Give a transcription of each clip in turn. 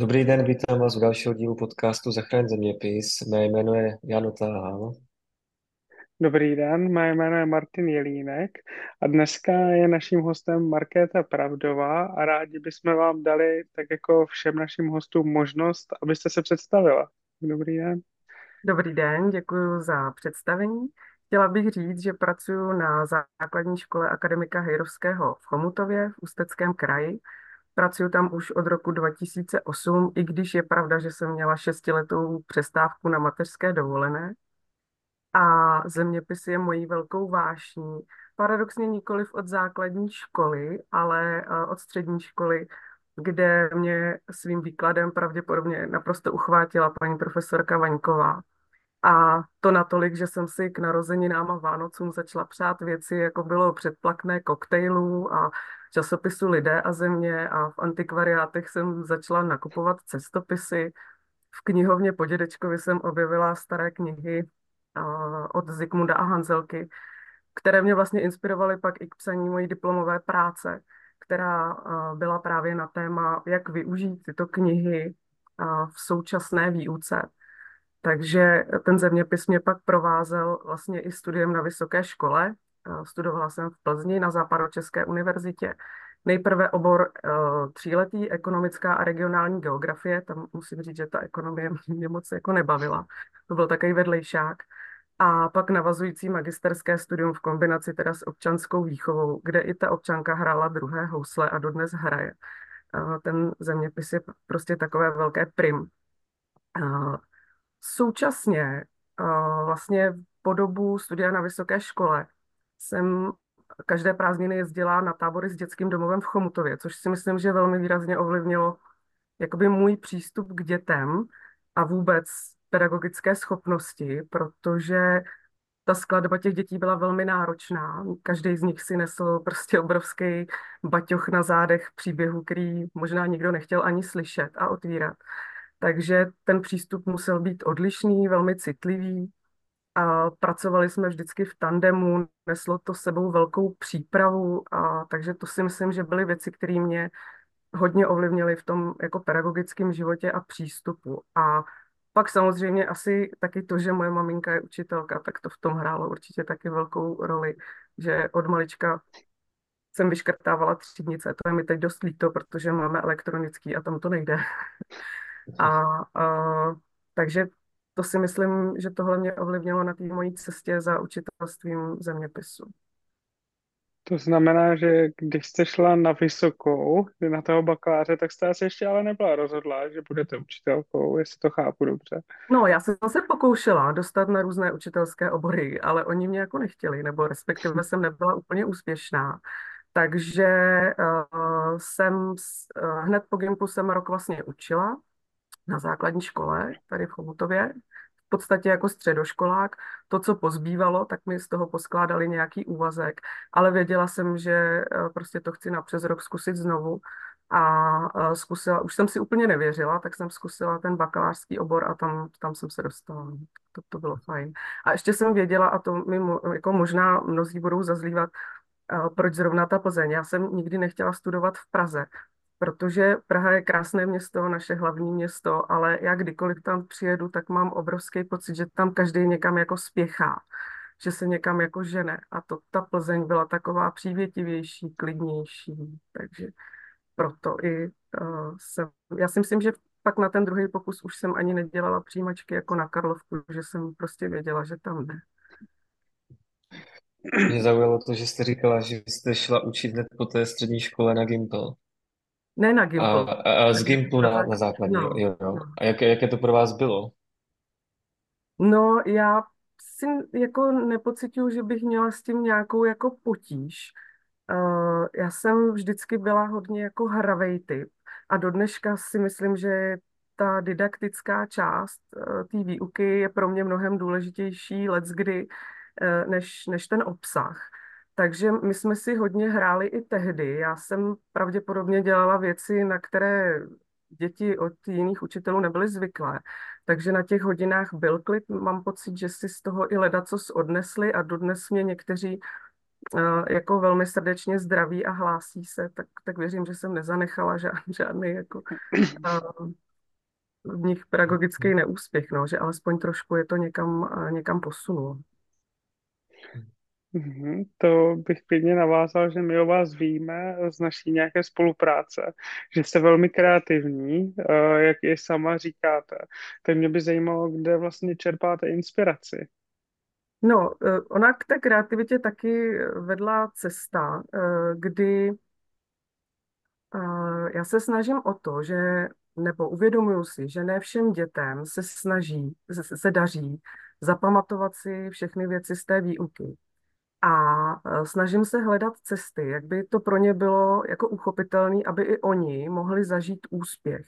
Dobrý den, vítám vás u dalšího dílu podcastu Zachraň zeměpis. Mé jméno je Jan Otahal. Dobrý den, mé jméno je Martin Jelínek a dneska je naším hostem Markéta Pravdová a rádi bychom vám dali, tak jako všem našim hostům, možnost, abyste se představila. Dobrý den. Dobrý den, děkuji za představení. Chtěla bych říct, že pracuji na základní škole akademika Hejrovského v Chomutově v Ústeckém kraji. Pracuji tam už od roku 2008, i když je pravda, že jsem měla šestiletou přestávku na mateřské dovolené. A zeměpis je mojí velkou vášní. Paradoxně nikoliv od základní školy, ale eh, od střední školy, kde mě svým výkladem pravděpodobně naprosto uchvátila paní profesorka Vaňková. A to natolik, že jsem si k narozeninám a Vánocům začala přát věci, jako bylo předplakné koktejlů a časopisu Lidé a země a v antikvariátech jsem začala nakupovat cestopisy. V knihovně po dědečkovi jsem objevila staré knihy od Zikmunda a Hanzelky, které mě vlastně inspirovaly pak i k psaní mojí diplomové práce, která byla právě na téma, jak využít tyto knihy v současné výuce. Takže ten zeměpis mě pak provázel vlastně i studiem na vysoké škole. Studovala jsem v Plzni na Západočeské univerzitě. Nejprve obor uh, tříletý ekonomická a regionální geografie. Tam musím říct, že ta ekonomie mě moc jako nebavila. To byl takový vedlejšák. A pak navazující magisterské studium v kombinaci teda s občanskou výchovou, kde i ta občanka hrála druhé housle a dodnes hraje. Uh, ten zeměpis je prostě takové velké prim. Současně vlastně po dobu studia na vysoké škole jsem každé prázdniny jezdila na tábory s dětským domovem v Chomutově, což si myslím, že velmi výrazně ovlivnilo jakoby můj přístup k dětem a vůbec pedagogické schopnosti, protože ta skladba těch dětí byla velmi náročná. Každý z nich si nesl prostě obrovský baťoch na zádech příběhu, který možná nikdo nechtěl ani slyšet a otvírat. Takže ten přístup musel být odlišný, velmi citlivý. A pracovali jsme vždycky v tandemu, neslo to sebou velkou přípravu, a takže to si myslím, že byly věci, které mě hodně ovlivnily v tom jako pedagogickém životě a přístupu. A pak samozřejmě asi taky to, že moje maminka je učitelka, tak to v tom hrálo určitě taky velkou roli, že od malička jsem vyškrtávala třídnice. To je mi teď dost líto, protože máme elektronický a tam to nejde. A, a takže to si myslím, že tohle mě ovlivnilo na té mojí cestě za učitelstvím zeměpisu. To znamená, že když jste šla na vysokou, na toho bakaláře, tak jste asi ještě ale nebyla rozhodla, že budete učitelkou, jestli to chápu dobře. No, já jsem se pokoušela dostat na různé učitelské obory, ale oni mě jako nechtěli, nebo respektive jsem nebyla úplně úspěšná. Takže uh, jsem uh, hned po Gimpu jsem rok vlastně učila na základní škole tady v Chomutově, podstatě jako středoškolák. To, co pozbývalo, tak mi z toho poskládali nějaký úvazek, ale věděla jsem, že eh, prostě to chci na přes rok zkusit znovu a eh, zkusila, už jsem si úplně nevěřila, tak jsem zkusila ten bakalářský obor a tam, tam jsem se dostala. To, to bylo fajn. A ještě jsem věděla, a to mi jako možná mnozí budou zazlívat, eh, proč zrovna ta Plzeň. Já jsem nikdy nechtěla studovat v Praze, protože Praha je krásné město, naše hlavní město, ale já kdykoliv tam přijedu, tak mám obrovský pocit, že tam každý někam jako spěchá, že se někam jako žene. A to ta Plzeň byla taková přívětivější, klidnější, takže proto i uh, jsem, já si myslím, že pak na ten druhý pokus už jsem ani nedělala přijímačky jako na Karlovku, že jsem prostě věděla, že tam ne. Mě zaujalo to, že jste říkala, že jste šla učit hned po té střední škole na Gimpel. Ne na Gimplu. A, a, z Gimplu na, na základní, no, jo, jo. No. A jak, jaké to pro vás bylo? No, já si jako nepocituju, že bych měla s tím nějakou jako potíž. Uh, já jsem vždycky byla hodně jako hravej typ a do dneška si myslím, že ta didaktická část uh, té výuky je pro mě mnohem důležitější kdy, uh, než, než ten obsah. Takže my jsme si hodně hráli i tehdy. Já jsem pravděpodobně dělala věci, na které děti od jiných učitelů nebyly zvyklé. Takže na těch hodinách byl klid. Mám pocit, že si z toho i co odnesli a dodnes mě někteří uh, jako velmi srdečně zdraví a hlásí se, tak, tak věřím, že jsem nezanechala žádný, žádný jako, uh, v nich pedagogický neúspěch, no, že alespoň trošku je to někam, někam posunulo. Mhm, to bych klidně navázal, že my o vás víme z naší nějaké spolupráce, že jste velmi kreativní, eh, jak i sama říkáte. Tak mě by zajímalo, kde vlastně čerpáte inspiraci. No, eh, ona k té kreativitě taky vedla cesta, eh, kdy já se snažím o to, že, nebo uvědomuju si, že ne všem dětem se snaží, se, se daří zapamatovat si všechny věci z té výuky a e, snažím se hledat cesty, jak by to pro ně bylo jako uchopitelné, aby i oni mohli zažít úspěch.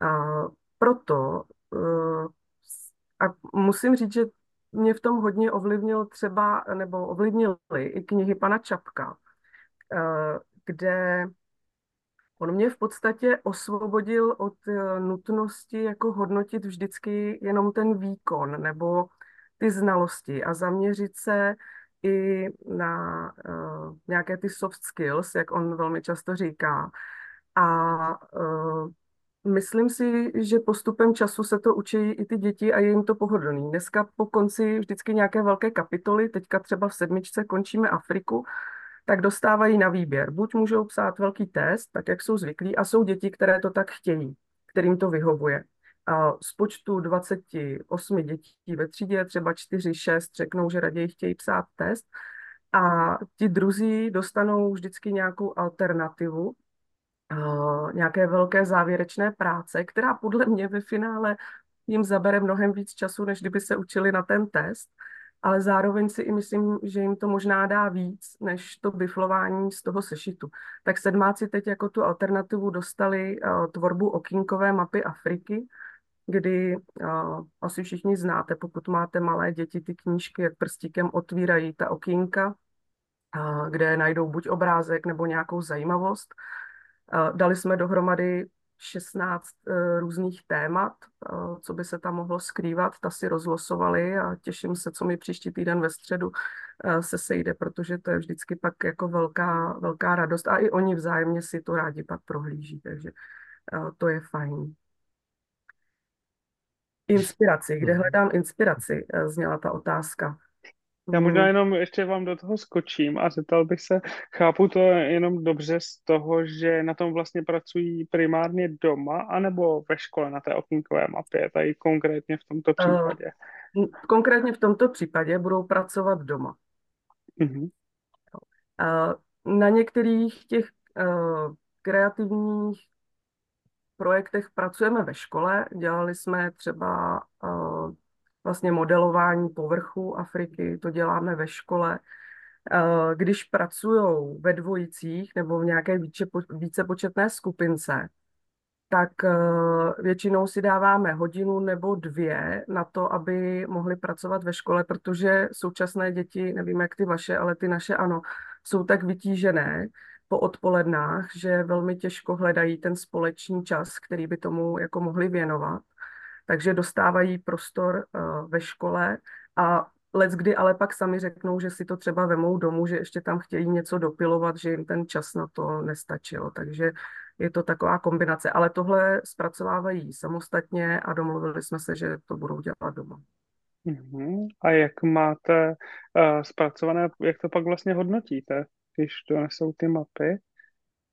A proto e, a musím říct, že mě v tom hodně ovlivnil třeba, nebo ovlivnily i knihy pana Čapka, e, kde on mě v podstatě osvobodil od nutnosti jako hodnotit vždycky jenom ten výkon nebo ty znalosti a zaměřit se i na uh, nějaké ty soft skills, jak on velmi často říká. A uh, myslím si, že postupem času se to učí i ty děti a je jim to pohodlný. Dneska po konci vždycky nějaké velké kapitoly, teďka třeba v sedmičce končíme Afriku, tak dostávají na výběr. Buď můžou psát velký test, tak jak jsou zvyklí, a jsou děti, které to tak chtějí, kterým to vyhovuje. A z počtu 28 dětí ve třídě třeba 4-6 řeknou, že raději chtějí psát test a ti druzí dostanou vždycky nějakou alternativu, nějaké velké závěrečné práce, která podle mě ve finále jim zabere mnohem víc času, než kdyby se učili na ten test, ale zároveň si i myslím, že jim to možná dá víc, než to biflování z toho sešitu. Tak sedmáci teď jako tu alternativu dostali tvorbu okýnkové mapy Afriky, kdy uh, asi všichni znáte, pokud máte malé děti, ty knížky, jak prstíkem otvírají ta okýnka, uh, kde najdou buď obrázek nebo nějakou zajímavost. Uh, dali jsme dohromady 16 uh, různých témat, uh, co by se tam mohlo skrývat, ta si rozlosovali a těším se, co mi příští týden ve středu uh, se sejde, protože to je vždycky pak jako velká, velká radost a i oni vzájemně si to rádi pak prohlíží, takže to je fajn. Inspiraci, kde Mhm. hledám inspiraci, eh, zněla ta otázka. Já možná Mm, jenom ještě vám do toho skočím a zeptal bych se, chápu to jenom dobře z toho, že na tom vlastně pracují primárně doma, anebo ve škole na té okýnkové mapě, tady konkrétně v tomto eh, případě. Konkrétně v tomto případě budou pracovat doma. Mhm. Eh, Na některých těch kreativních projektech pracujeme ve škole. Dělali jsme třeba eh, vlastně modelování povrchu Afriky, to děláme ve škole. Eh, Když pracují ve dvojicích nebo v nějaké více, vícepočetné skupince, tak eh, většinou si dáváme hodinu nebo dvě na to, aby mohli pracovat ve škole, protože současné děti, nevím jak ty vaše, ale ty naše ano, jsou tak vytížené po odpolednách, že velmi těžko hledají ten společný čas, který by tomu jako mohli věnovat. Takže dostávají prostor eh, ve škole a Lec kdy ale pak sami řeknou, že si to třeba vemou domů, že ještě tam chtějí něco dopilovat, že jim ten čas na to nestačil. Takže je to taková kombinace. Ale tohle zpracovávají samostatně a domluvili jsme se, že to budou dělat doma. Mhm. A jak máte uh, zpracované, jak to pak vlastně hodnotíte, když donesou ty mapy?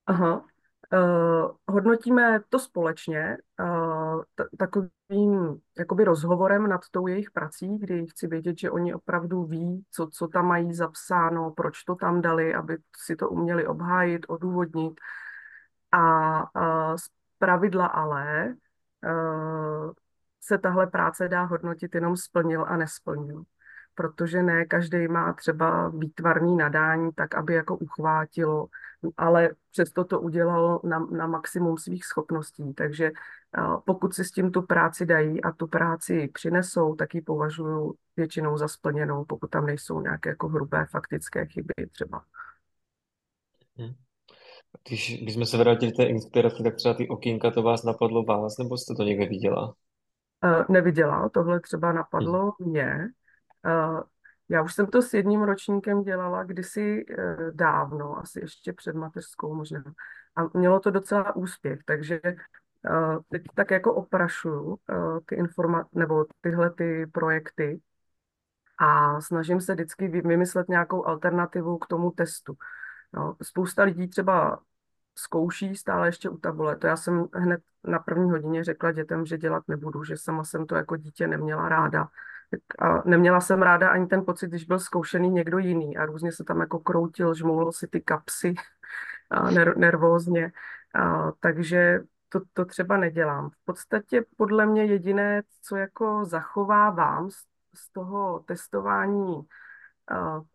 Aha. Uh, hodnotíme to společně uh, takovým jakoby rozhovorem nad tou jejich prací, kdy chci vědět, že oni opravdu ví, co, co tam mají zapsáno, proč to tam dali, aby si to uměli obhájit, odůvodnit. A uh, z pravidla ale uh, se tahle práce dá hodnotit jenom splnil a nesplnil protože ne každý má třeba výtvarný nadání tak, aby jako uchvátilo, ale přesto to udělal na, na maximum svých schopností. Takže pokud si s tím tu práci dají a tu práci přinesou, tak ji považuji většinou za splněnou, pokud tam nejsou nějaké jako hrubé faktické chyby třeba. Hm. Když bychom se vrátili k té inspiraci, tak třeba ty okýnka, to vás napadlo vás, nebo jste to někde viděla? Uh, neviděla, tohle třeba napadlo Hm. mě. Já už jsem to s jedním ročníkem dělala kdysi uh, dávno, asi ještě před mateřskou možná. A mělo to docela úspěch, takže Uh, teď tak jako oprašuju uh, ty informa nebo tyhle ty projekty a snažím se vždycky vymyslet nějakou alternativu k tomu testu. No, spousta lidí třeba zkouší stále ještě u tabule. To já jsem hned na první hodině řekla dětem, že dělat nebudu, že sama jsem to jako dítě neměla ráda. A neměla jsem ráda ani ten pocit, když byl zkoušený někdo jiný a různě se tam jako kroutil, žmoul si ty kapsy a nervózně. A, takže to, to třeba nedělám. V podstatě podle mě jediné, co jako zachovávám z, z toho testování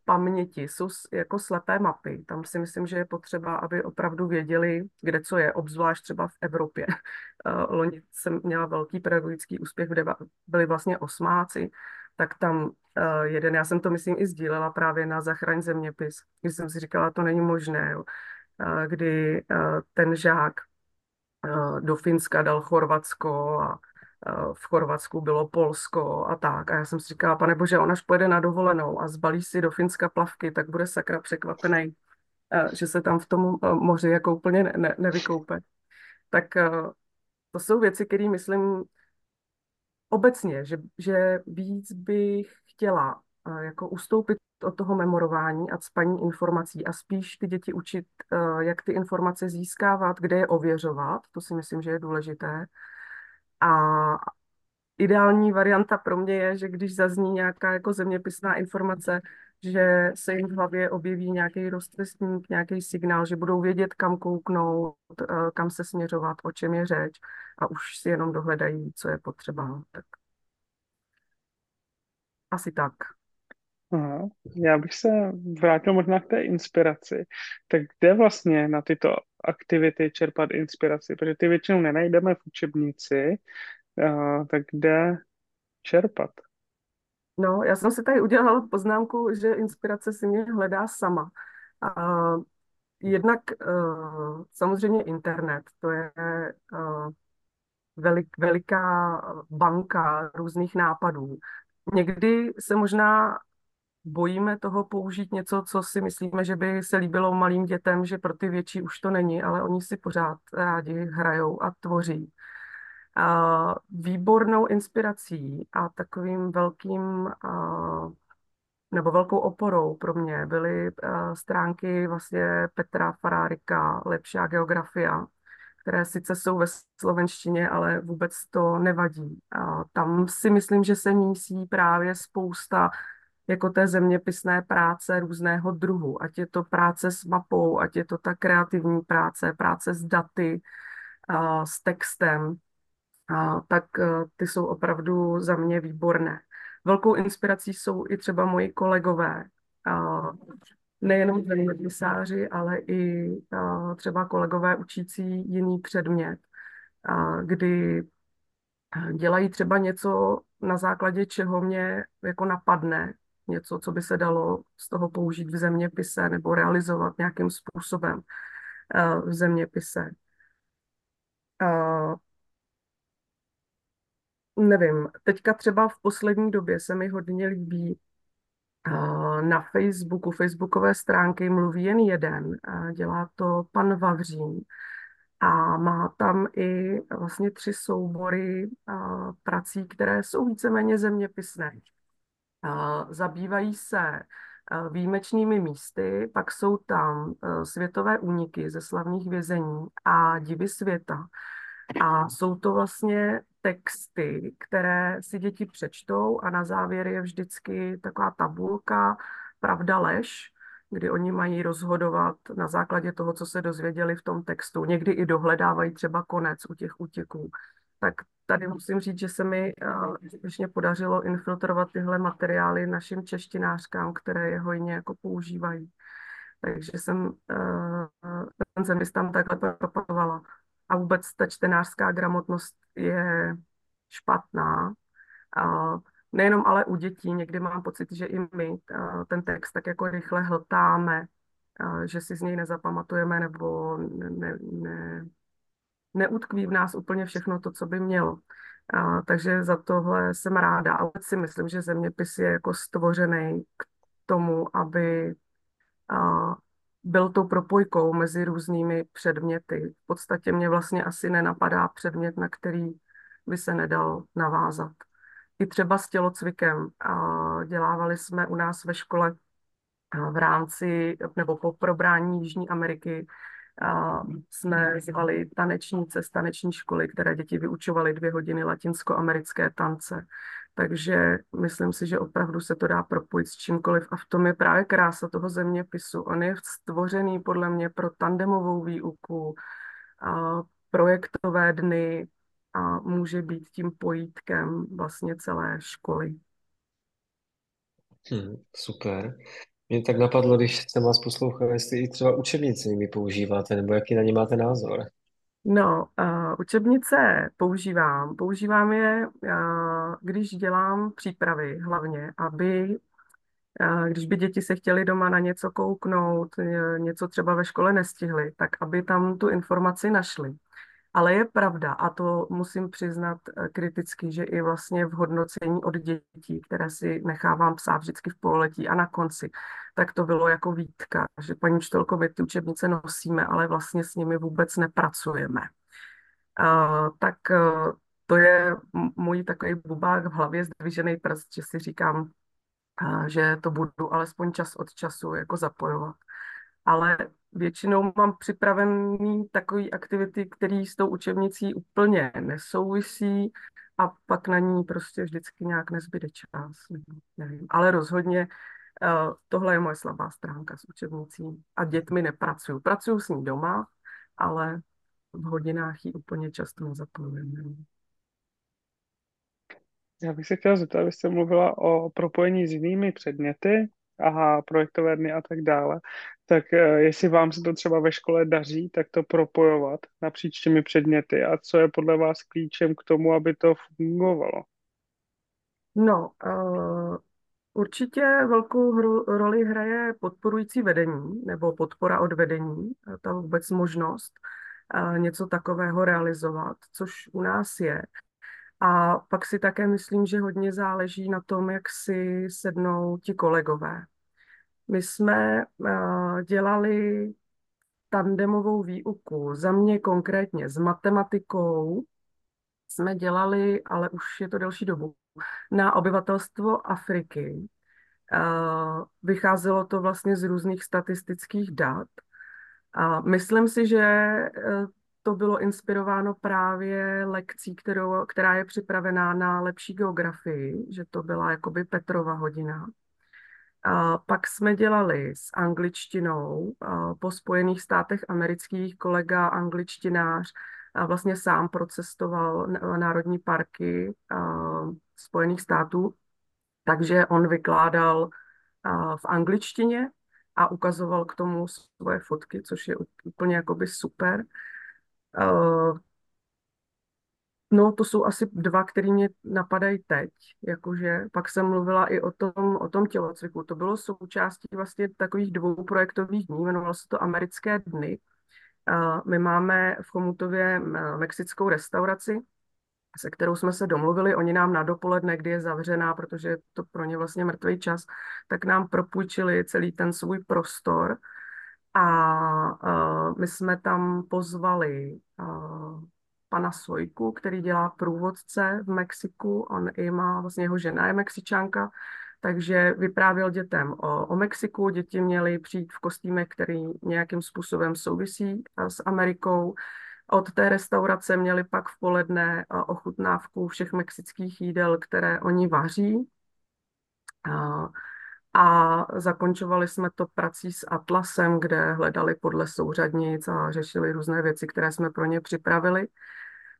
paměti, jsou jako slepé mapy. Tam si myslím, že je potřeba, aby opravdu věděli, kde co je, obzvlášť třeba v Evropě. Loni jsem měla velký pedagogický úspěch, kde byli vlastně osmáci, tak tam uh, jeden, já jsem to myslím i sdílela právě na Zachraň zeměpis, když jsem si říkala, to není možné, jo. Kdy uh, ten žák uh, do Finska dal Chorvatsko a v Chorvatsku bylo Polsko a tak. A já jsem si říkala, pane bože, on až pojede na dovolenou a zbalí si do Finska plavky, tak bude sakra překvapený, že se tam v tom moři jako úplně ne, ne, nevykoupe. Tak to jsou věci, které myslím obecně, že, že víc bych chtěla jako ustoupit od toho memorování a spaní informací a spíš ty děti učit, jak ty informace získávat, kde je ověřovat, to si myslím, že je důležité, a ideální varianta pro mě je, že když zazní nějaká jako zeměpisná informace, že se jim v hlavě objeví nějaký rozcestník, nějaký signál, že budou vědět, kam kouknout, eh, kam se směřovat, o čem je řeč a už si jenom dohledají, co je potřeba. Tak asi tak. Aha. Já bych se vrátil možná k té inspiraci. Tak kde vlastně na tyto aktivity čerpat inspiraci? Protože ty většinou nenajdeme v učebnici, uh, tak kde čerpat? No, já jsem si tady udělala poznámku, že inspirace si mě hledá sama. Uh, jednak uh, samozřejmě internet, to je uh, velik, veliká banka různých nápadů. Někdy se možná bojíme toho použít něco, co si myslíme, že by se líbilo malým dětem, že pro ty větší už to není, ale oni si pořád rádi hrajou a tvoří. A výbornou inspirací a takovým velkým nebo velkou oporou pro mě byly stránky vlastně Petra Farárika, Lepší geografia, které sice jsou ve slovenštině, ale vůbec to nevadí. A tam si myslím, že se mísí právě spousta jako té zeměpisné práce různého druhu, ať je to práce s mapou, ať je to ta kreativní práce, práce s daty, s textem, tak e, ty jsou opravdu za mě výborné. Velkou inspirací jsou i třeba moji kolegové, nejenom zeměpisáři, ale i třeba kolegové učící jiný předmět, kdy dělají třeba něco, na základě čeho mě jako napadne něco, co by se dalo z toho použít v zeměpise nebo realizovat nějakým způsobem eh, v zeměpise. Uh, nevím, teďka třeba v poslední době se mi hodně líbí uh, na Facebooku, facebookové stránky mluví jen jeden, dělá to pan Vavřín a má tam i vlastně tři soubory prací, které jsou víceméně zeměpisné zabývají se výjimečnými místy, pak jsou tam světové úniky ze slavných vězení a divy světa. A jsou to vlastně texty, které si děti přečtou a na závěr je vždycky taková tabulka pravda lež, kdy oni mají rozhodovat na základě toho, co se dozvěděli v tom textu. Někdy i dohledávají třeba konec u těch útěků. Tak tady musím říct, že se mi skutečně podařilo infiltrovat tyhle materiály našim češtinářkám, které je hojně jako používají. Takže jsem ten zemis tam takhle propagovala. A vůbec ta čtenářská gramotnost je špatná. A nejenom ale u dětí, někdy mám pocit, že i my ten text tak jako rychle hltáme, že si z něj nezapamatujeme nebo ne, ne, ne neutkví v nás úplně všechno to, co by mělo. A, takže za tohle jsem ráda. A si myslím, že zeměpis je jako stvořený k tomu, aby a, byl to propojkou mezi různými předměty. V podstatě mě vlastně asi nenapadá předmět, na který by se nedal navázat. I třeba s tělocvikem. Dělávali jsme u nás ve škole v rámci nebo po probrání Jižní Ameriky jsme zvali tanečnice z taneční školy, které děti vyučovaly dvě hodiny latinskoamerické tance. Takže myslím si, že opravdu se to dá propojit s čímkoliv a v tom je právě krása toho zeměpisu. On je stvořený podle mě pro tandemovou výuku, a projektové dny a může být tím pojítkem vlastně celé školy. Hmm, super. Mě tak napadlo, když jsem vás poslouchal, jestli i třeba učebnice mi používáte, nebo jaký na ně máte názor. No, uh, učebnice používám. Používám je, uh, když dělám přípravy hlavně, aby, uh, když by děti se chtěly doma na něco kouknout, něco třeba ve škole nestihly, tak aby tam tu informaci našli. Ale je pravda, a to musím přiznat eh, kriticky, že i vlastně v hodnocení od dětí, které si nechávám psát vždycky v pololetí a na konci, tak to bylo jako výtka, že paní učitelko, my ty učebnice nosíme, ale vlastně s nimi vůbec nepracujeme. Uh, tak uh, to je můj takový bubák v hlavě zdvižený prst, že si říkám, uh, že to budu alespoň čas od času jako zapojovat ale většinou mám připravený takové aktivity, které s tou učebnicí úplně nesouvisí a pak na ní prostě vždycky nějak nezbyde čas. Nevím. Ale rozhodně uh, tohle je moje slabá stránka s učebnicí a dětmi nepracuju. Pracuju s ní doma, ale v hodinách ji úplně často nezapomínám. Já bych se chtěla zeptat, abyste mluvila o propojení s jinými předměty, aha, projektové dny a tak dále, tak eh, jestli vám se to třeba ve škole daří, tak to propojovat napříč těmi předměty a co je podle vás klíčem k tomu, aby to fungovalo? No, uh, určitě velkou hru, roli hraje podporující vedení nebo podpora od vedení, ta vůbec možnost uh, něco takového realizovat, což u nás je. A pak si také myslím, že hodně záleží na tom, jak si sednou ti kolegové. My jsme uh, dělali tandemovou výuku. Za mě konkrétně s matematikou jsme dělali, ale už je to delší dobu, na obyvatelstvo Afriky. Uh, vycházelo to vlastně z různých statistických dat. A myslím si, že uh, to bylo inspirováno právě lekcí, kterou, která je připravená na lepší geografii, že to byla jakoby Petrova hodina. A pak jsme dělali s angličtinou po Spojených státech amerických, kolega angličtinář vlastně sám procestoval národní parky Spojených států, takže on vykládal v angličtině a ukazoval k tomu svoje fotky, což je úplně jakoby super. No, to jsou asi dva, které mě napadají teď, jakože pak jsem mluvila i o tom, o tom tělocviku. To bylo součástí vlastně takových dvou projektových dní, jmenovalo se to Americké dny. My máme v Chomutově mexickou restauraci, se kterou jsme se domluvili, oni nám na dopoledne, kdy je zavřená, protože je to pro ně vlastně mrtvý čas, tak nám propůjčili celý ten svůj prostor a my jsme tam pozvali pana Sojku, který dělá průvodce v Mexiku. On i má, vlastně jeho žena je Mexičanka, takže vyprávěl dětem o, o Mexiku. Děti měly přijít v kostýmech, který nějakým způsobem souvisí s Amerikou. Od té restaurace měli pak v poledne ochutnávku všech mexických jídel, které oni vaří. A zakončovali jsme to prací s Atlasem, kde hledali podle souřadnic a řešili různé věci, které jsme pro ně připravili.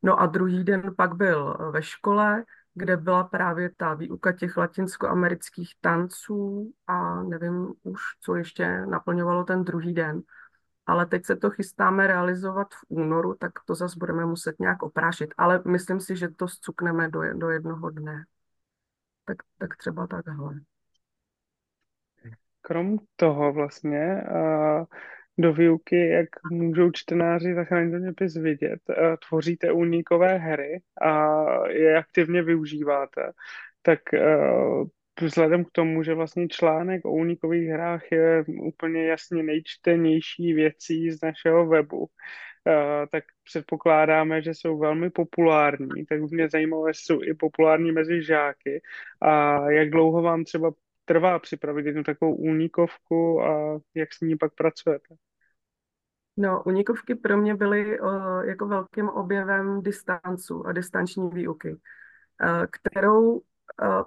No a druhý den pak byl ve škole, kde byla právě ta výuka těch latinskoamerických tanců a nevím už, co ještě naplňovalo ten druhý den. Ale teď se to chystáme realizovat v únoru, tak to zase budeme muset nějak oprášit. Ale myslím si, že to zcukneme do, do jednoho dne. Tak, tak třeba takhle. Krom toho vlastně, do výuky, jak můžou čtenáři zachránit zeměpis vidět. Tvoříte únikové hry a je aktivně využíváte. Tak vzhledem k tomu, že vlastně článek o únikových hrách je úplně jasně nejčtenější věcí z našeho webu, tak předpokládáme, že jsou velmi populární, tak mě zajímalo, jestli jsou i populární mezi žáky a jak dlouho vám třeba trvá připravit jednu takovou únikovku a jak s ní pak pracujete. No, unikovky pro mě byly uh, jako velkým objevem distancu a distanční výuky, uh, kterou uh,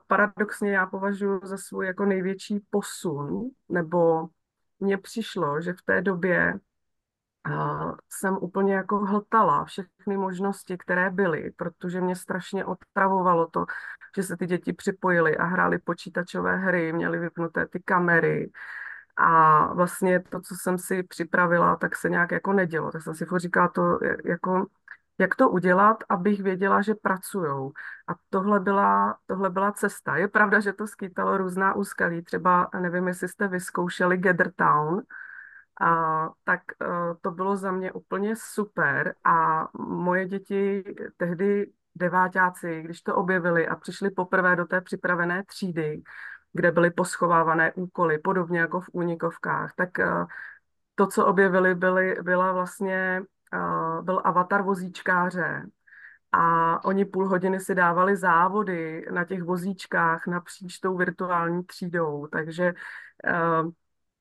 paradoxně já považuji za svůj jako největší posun, nebo mně přišlo, že v té době uh, jsem úplně jako hltala všechny možnosti, které byly, protože mě strašně otravovalo to, že se ty děti připojily a hrály počítačové hry, měly vypnuté ty kamery, a vlastně to, co jsem si připravila, tak se nějak jako nedělo. Tak jsem si říkala to, jako, jak to udělat, abych věděla, že pracujou. A tohle byla, tohle byla cesta. Je pravda, že to skýtalo různá úskalí. Třeba, nevím, jestli jste vyzkoušeli Gather Town, a, tak uh, to bylo za mě úplně super. A moje děti tehdy devátáci, když to objevili a přišli poprvé do té připravené třídy, kde byly poschovávané úkoly, podobně jako v únikovkách, tak eh, to, co objevili, byly, byla vlastně, eh, byl avatar vozíčkáře, a oni půl hodiny si dávali závody na těch vozíčkách napříč tou virtuální třídou, takže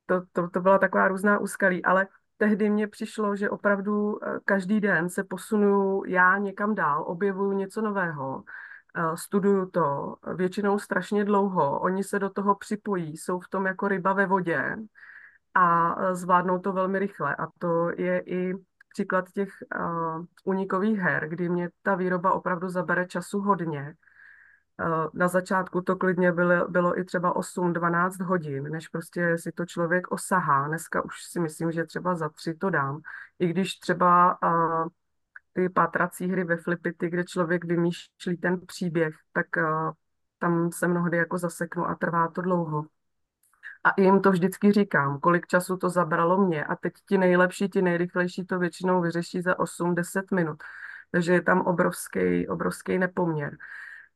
to, to, to byla taková různá úskalí, ale tehdy mně přišlo, že opravdu každý den se posunuju já někam dál, objevuju něco nového studuju to většinou strašně dlouho. Oni se do toho připojí, jsou v tom jako ryba ve vodě a zvládnou to velmi rychle. A to je i příklad těch unikových her, kdy mě ta výroba opravdu zabere času hodně. Uh, na začátku to klidně bylo, bylo i třeba 8-12 hodin, než prostě si to člověk osahá. Dneska už si myslím, že třeba za tři to dám. I když třeba uh, ty pátrací hry ve Flipity, kde člověk vymýšlí ten příběh, tak uh, tam se mnohdy jako zaseknu a trvá to dlouho. A jim to vždycky říkám, kolik času to zabralo mě a teď ti nejlepší, ti nejrychlejší to většinou vyřeší za 8-10 minut. Takže je tam obrovský, obrovský nepoměr.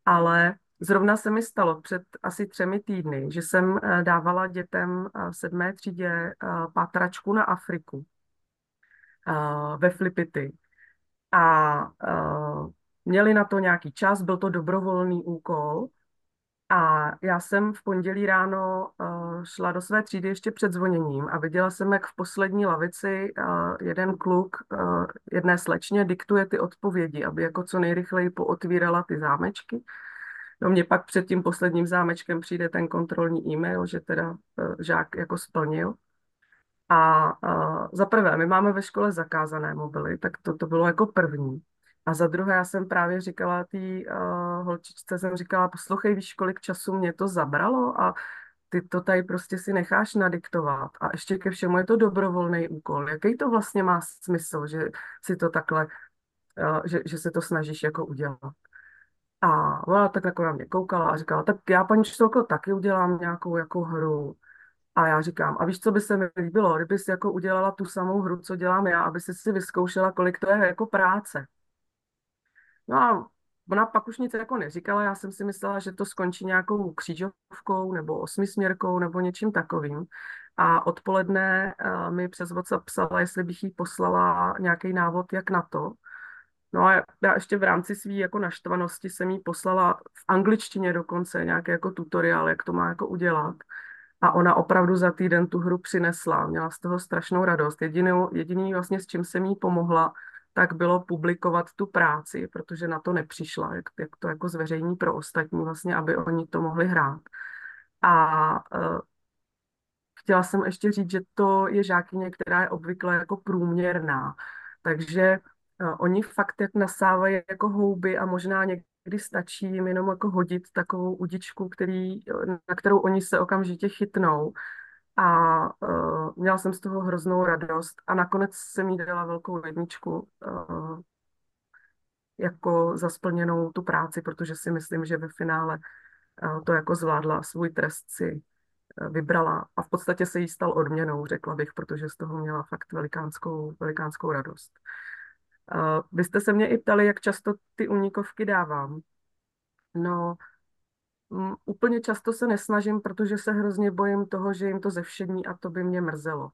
Ale zrovna se mi stalo před asi třemi týdny, že jsem eh, dávala dětem v sedmé třídě eh, pátračku na Afriku ve Flipity. A měli na to nějaký čas, byl to dobrovolný úkol a já jsem v pondělí ráno uh, šla do své třídy ještě před zvoněním a viděla jsem, jak v poslední lavici uh, jeden kluk uh, jedné slečně diktuje ty odpovědi, aby jako co nejrychleji pootvírala ty zámečky. No mě pak před tím posledním zámečkem přijde ten kontrolní e-mail, že teda žák jako splnil. A za prvé, my máme ve škole zakázané mobily, tak to, to bylo jako první. A za druhé, já jsem právě říkala té uh, holčičce, jsem říkala, poslouchej, víš, kolik času mě to zabralo a ty to tady prostě si necháš nadiktovat. A ještě ke všemu je to dobrovolný úkol. Jaký to vlastně má smysl, že si to takhle, uh, že, že se to snažíš jako udělat. A ona tak jako na mě koukala a říkala, tak já paní učitelko taky udělám nějakou jako hru. A já říkám, a víš, co by se mi líbilo, kdyby jsi jako udělala tu samou hru, co dělám já, aby si si vyzkoušela, kolik to je jako práce. No a ona pak už nic jako neříkala, já jsem si myslela, že to skončí nějakou křížovkou nebo osmisměrkou nebo něčím takovým. A odpoledne uh, mi přes WhatsApp psala, jestli bych jí poslala nějaký návod, jak na to. No a já ještě v rámci své jako naštvanosti jsem jí poslala v angličtině dokonce nějaký jako tutoriál, jak to má jako udělat. A ona opravdu za týden tu hru přinesla, měla z toho strašnou radost. Jedinou, jediný vlastně s čím jsem jí pomohla, tak bylo publikovat tu práci, protože na to nepřišla, jak, jak to jako zveřejní pro ostatní, vlastně, aby oni to mohli hrát. A uh, chtěla jsem ještě říct, že to je žákyně, která je obvykle jako průměrná. Takže uh, oni fakt jak nasávají jako houby a možná někdy kdy stačí jim jenom jako hodit takovou udičku, který, na kterou oni se okamžitě chytnou. A uh, měla jsem z toho hroznou radost a nakonec jsem jí dala velkou jedničku uh, jako za splněnou tu práci, protože si myslím, že ve finále uh, to jako zvládla, svůj trest si uh, vybrala a v podstatě se jí stal odměnou, řekla bych, protože z toho měla fakt velikánskou, velikánskou radost. Uh, vy jste se mě i ptali, jak často ty unikovky dávám. No, úplně často se nesnažím, protože se hrozně bojím toho, že jim to zevšední a to by mě mrzelo.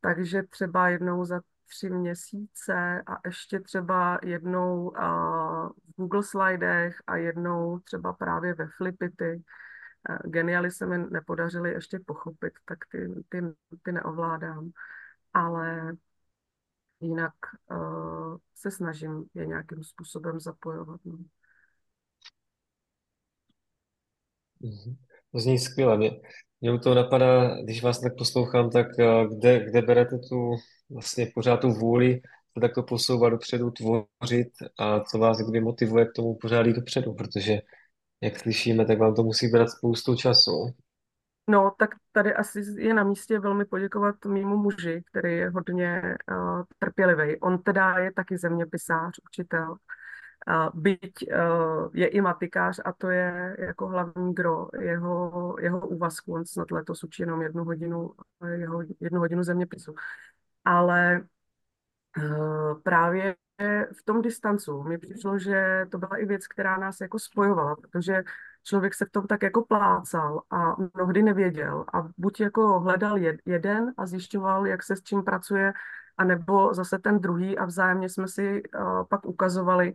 Takže třeba jednou za tři měsíce a ještě třeba jednou v Google slidech a jednou třeba právě ve Flipity. Genialy se mi nepodařily ještě pochopit, tak ty, ty, ty neovládám. Ale jinak se snažím je nějakým způsobem zapojovat. No. To zní skvěle. Mě, mě u toho napadá, když vás tak poslouchám, tak eh, kde, kde berete tu vlastně pořád tu vůli se takto posouvat dopředu, tvořit a co vás kdy motivuje k tomu pořád jít dopředu, protože jak slyšíme, tak vám to musí brát spoustu času. No, tak tady asi je na místě velmi poděkovat mýmu muži, který je hodně uh, trpělivý. On teda je taky zeměpisář, učitel, uh, byť uh, je i matikář a to je jako hlavní gro jeho, jeho úvazku. On snad letos učí jenom jednu hodinu, jeho, jednu hodinu zeměpisu. Ale uh, právě v tom distancu mi přišlo, že to byla i věc, která nás jako spojovala, protože člověk se v tom tak jako plácal a mnohdy nevěděl a buď jako hledal jeden a zjišťoval, jak se s čím pracuje, anebo zase ten druhý a vzájemně jsme si pak ukazovali,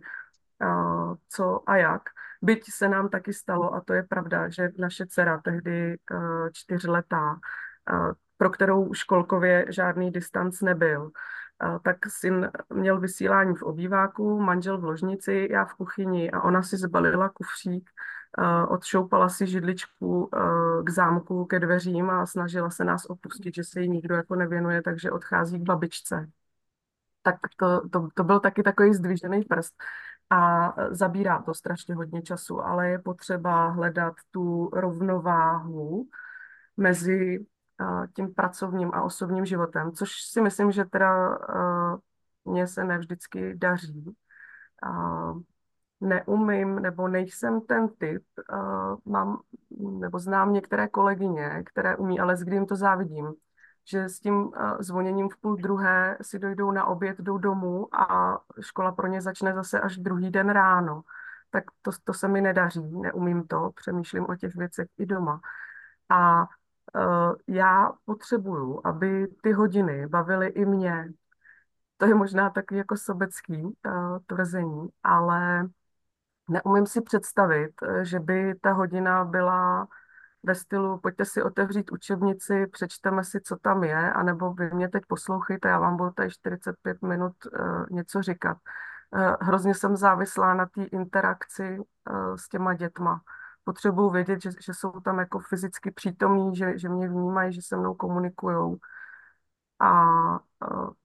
co a jak. Byť se nám taky stalo, a to je pravda, že naše dcera tehdy uh, čtyřletá, uh, pro kterou školkově žádný distanc nebyl, tak syn měl vysílání v obýváku, manžel v ložnici, já v kuchyni a ona si zbalila kufřík, odšoupala si židličku k zámku, ke dveřím a snažila se nás opustit, že se jí nikdo jako nevěnuje, takže odchází k babičce. Tak to, to, to byl taky takový zdvižený prst a zabírá to strašně hodně času, ale je potřeba hledat tu rovnováhu mezi tím pracovním a osobním životem, což si myslím, že teda mně se nevždycky daří. Neumím nebo nejsem ten typ, mám nebo znám některé kolegyně, které umí, ale s kdy jim to závidím, že s tím zvoněním v půl druhé si dojdou na oběd, jdou domů a škola pro ně začne zase až druhý den ráno. Tak to, to se mi nedaří, neumím to, přemýšlím o těch věcech i doma. A uh, já potřebuju, aby ty hodiny bavily i mě. To je možná taky jako sobecký uh, tvrzení, ale neumím si představit, že by ta hodina byla ve stylu pojďte si otevřít učebnici, přečteme si, co tam je, anebo vy mě teď poslouchejte, já vám budu tady 45 minut uh, něco říkat. Uh, hrozně jsem závislá na té interakci uh, s těma dětma potřebuju vědět, že, že jsou tam jako fyzicky přítomní, že, že mě vnímají, že se mnou komunikují. A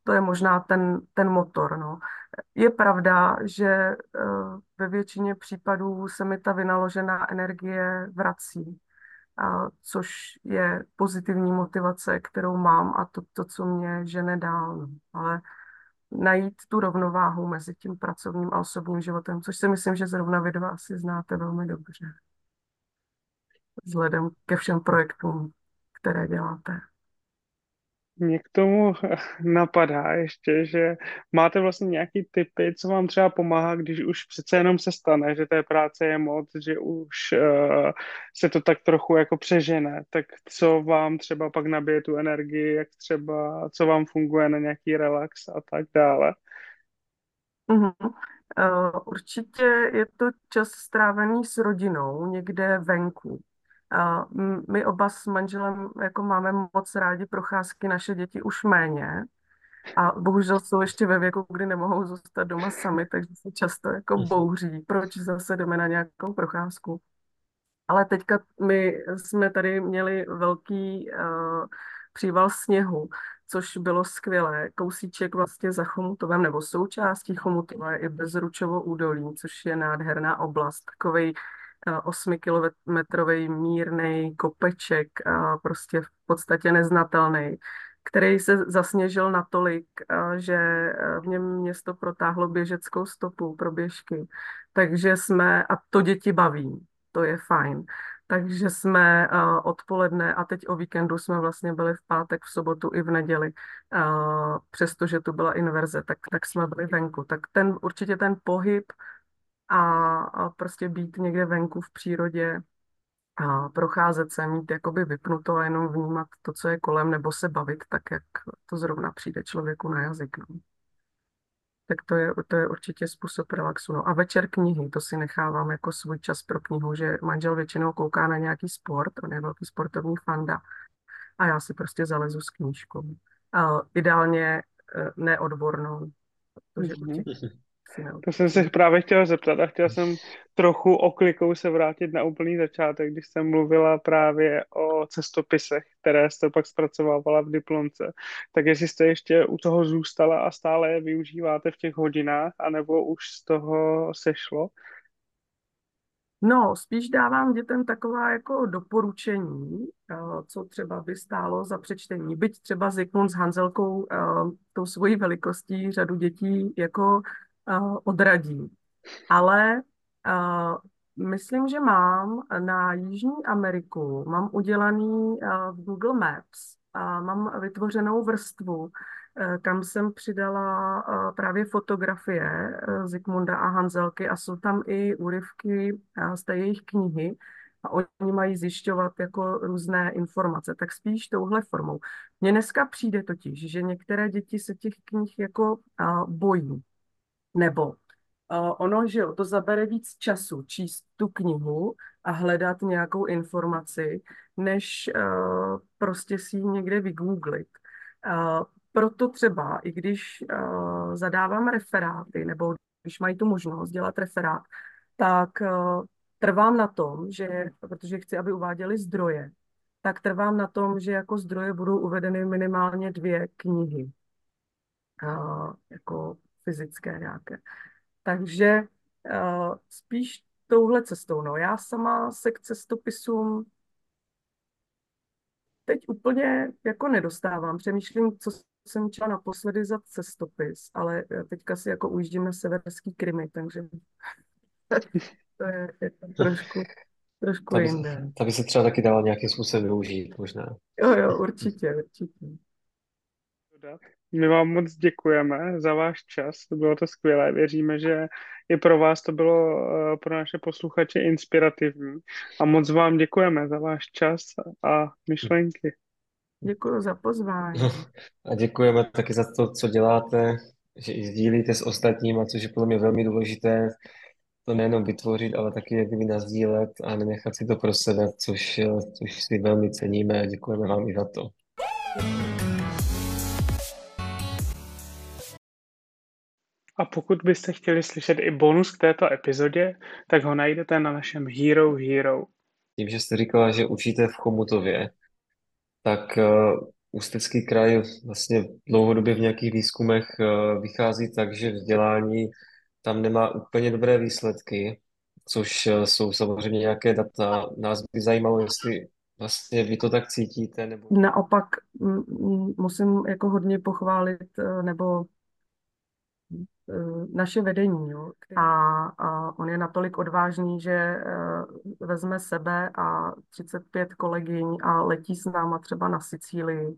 to je možná ten, ten motor. No. Je pravda, že ve většině případů se mi ta vynaložená energie vrací, a což je pozitivní motivace, kterou mám a to, to co mě žene dál. Ale najít tu rovnováhu mezi tím pracovním a osobním životem, což si myslím, že zrovna vy dva asi znáte velmi dobře vzhledem ke všem projektům, které děláte. Mě k tomu napadá ještě, že máte vlastně nějaký typy, co vám třeba pomáhá, když už přece jenom se stane, že té práce je moc, že už uh, se to tak trochu jako přežene, tak co vám třeba pak nabije tu energii, jak třeba, co vám funguje na nějaký relax a tak dále? Uh-huh. Uh, určitě je to čas strávený s rodinou někde venku. A my oba s manželem jako máme moc rádi procházky, naše děti už méně. A bohužel jsou ještě ve věku, kdy nemohou zůstat doma sami, takže se často jako bouří, proč zase jdeme na nějakou procházku. Ale teďka my jsme tady měli velký uh, příval sněhu, což bylo skvělé. Kousíček vlastně za Chomutovem, nebo součástí Chomutova je i Bezručovo údolí, což je nádherná oblast, takovej osmikilometrový mírný kopeček, prostě v podstatě neznatelný, který se zasněžil natolik, že v něm město protáhlo běžeckou stopu pro běžky. Takže jsme, a to děti baví, to je fajn. Takže jsme uh, odpoledne a teď o víkendu jsme vlastně byli v pátek, v sobotu i v neděli, uh, přestože tu byla inverze, tak, tak jsme byli venku. Tak ten určitě ten pohyb a, a prostě být někde venku v přírodě a procházet se, mít jakoby vypnuto a jenom vnímat to, co je kolem, nebo se bavit tak, jak to zrovna přijde člověku na jazyk. No. Tak to je, to je určitě způsob relaxu. No a večer knihy, to si nechávám jako svůj čas pro knihu, že manžel většinou kouká na nějaký sport, on je velký sportovní fanda a já si prostě zalezu s knížkou. A ideálně eh, neodbornou, protože Mhm. To jsem se právě chtěl zeptat a chtěl jsem trochu oklikou se vrátit na úplný začátek, když jsem mluvila právě o cestopisech, které jste pak zpracovávala v diplomce. Tak jestli jste ještě u toho zůstala a stále je využíváte v těch hodinách, anebo už z toho sešlo? No, spíš dávám dětem taková jako doporučení, eh, co třeba by stálo za přečtení. Byť třeba Zikmund s Hanzelkou eh, tou svojí velikostí řadu dětí jako odradí. Ale myslím, že mám na Jižní Ameriku, mám udělaný v Google Maps a mám vytvořenou vrstvu, Eh, kam jsem přidala eh, právě fotografie eh, Zikmunda a Hanzelky a jsou tam i úryvky z té jejich knihy a oni mají zjišťovat jako různé informace, tak spíš touhle formou. Mně dneska přijde totiž, že některé děti se těch knih jako bojí, nebo ono, že jo, to zabere víc času číst tu knihu a hledat nějakou informaci, než prostě si ji někde vygooglit. Proto třeba, i když uh, zadávám referáty, nebo když mají tu možnost dělat referát, tak uh, trvám na tom, že, protože chci, aby uváděli zdroje, tak trvám na tom, že jako zdroje budou uvedeny minimálně dvě knihy, uh, jako fyzické nějaké. Takže uh, spíš touhle cestou. No, já sama se k cestopisům teď úplně jako nedostávám. Přemýšlím, co jsem četla naposledy za cestopis, ale teďka si jako ujíždím na severský Krymy, takže to je, je to trošku, trošku Ta by, jinde. ta by se třeba taky dala nějakým způsobem využít, možná. Jo, jo, určitě, určitě. My vám moc děkujeme za váš čas, bylo to skvělé. Věříme, že i pro vás to bylo, eh, pro naše posluchače, inspirativní. A moc vám děkujeme za váš čas a myšlenky. Děkuji za pozvání. A děkujeme taky za to, co děláte, že i sdílíte s ostatníma, což je podle mě velmi důležité, to nejenom vytvořit, ale taky jak kdyby nazdílet a nenechat si to pro sebe, což, což si velmi ceníme a děkujeme vám i za to. A pokud byste chtěli slyšet i bonus k této epizodě, tak ho najdete na našem Hero Hero. Tím, že jste říkala, že učíte v Chomutově, tak uh, Ústecký kraj vlastně dlouhodobě v nějakých výzkumech uh, vychází tak, že vzdělání tam nemá úplně dobré výsledky, což uh, jsou samozřejmě nějaké data. Nás by zajímalo, jestli vlastně vy to tak cítíte, nebo... Naopak musím jako hodně pochválit, nebo naše vedení. Jo. A, a on je natolik odvážný, že vezme sebe a 35 kolegyň a letí s náma třeba na Sicílii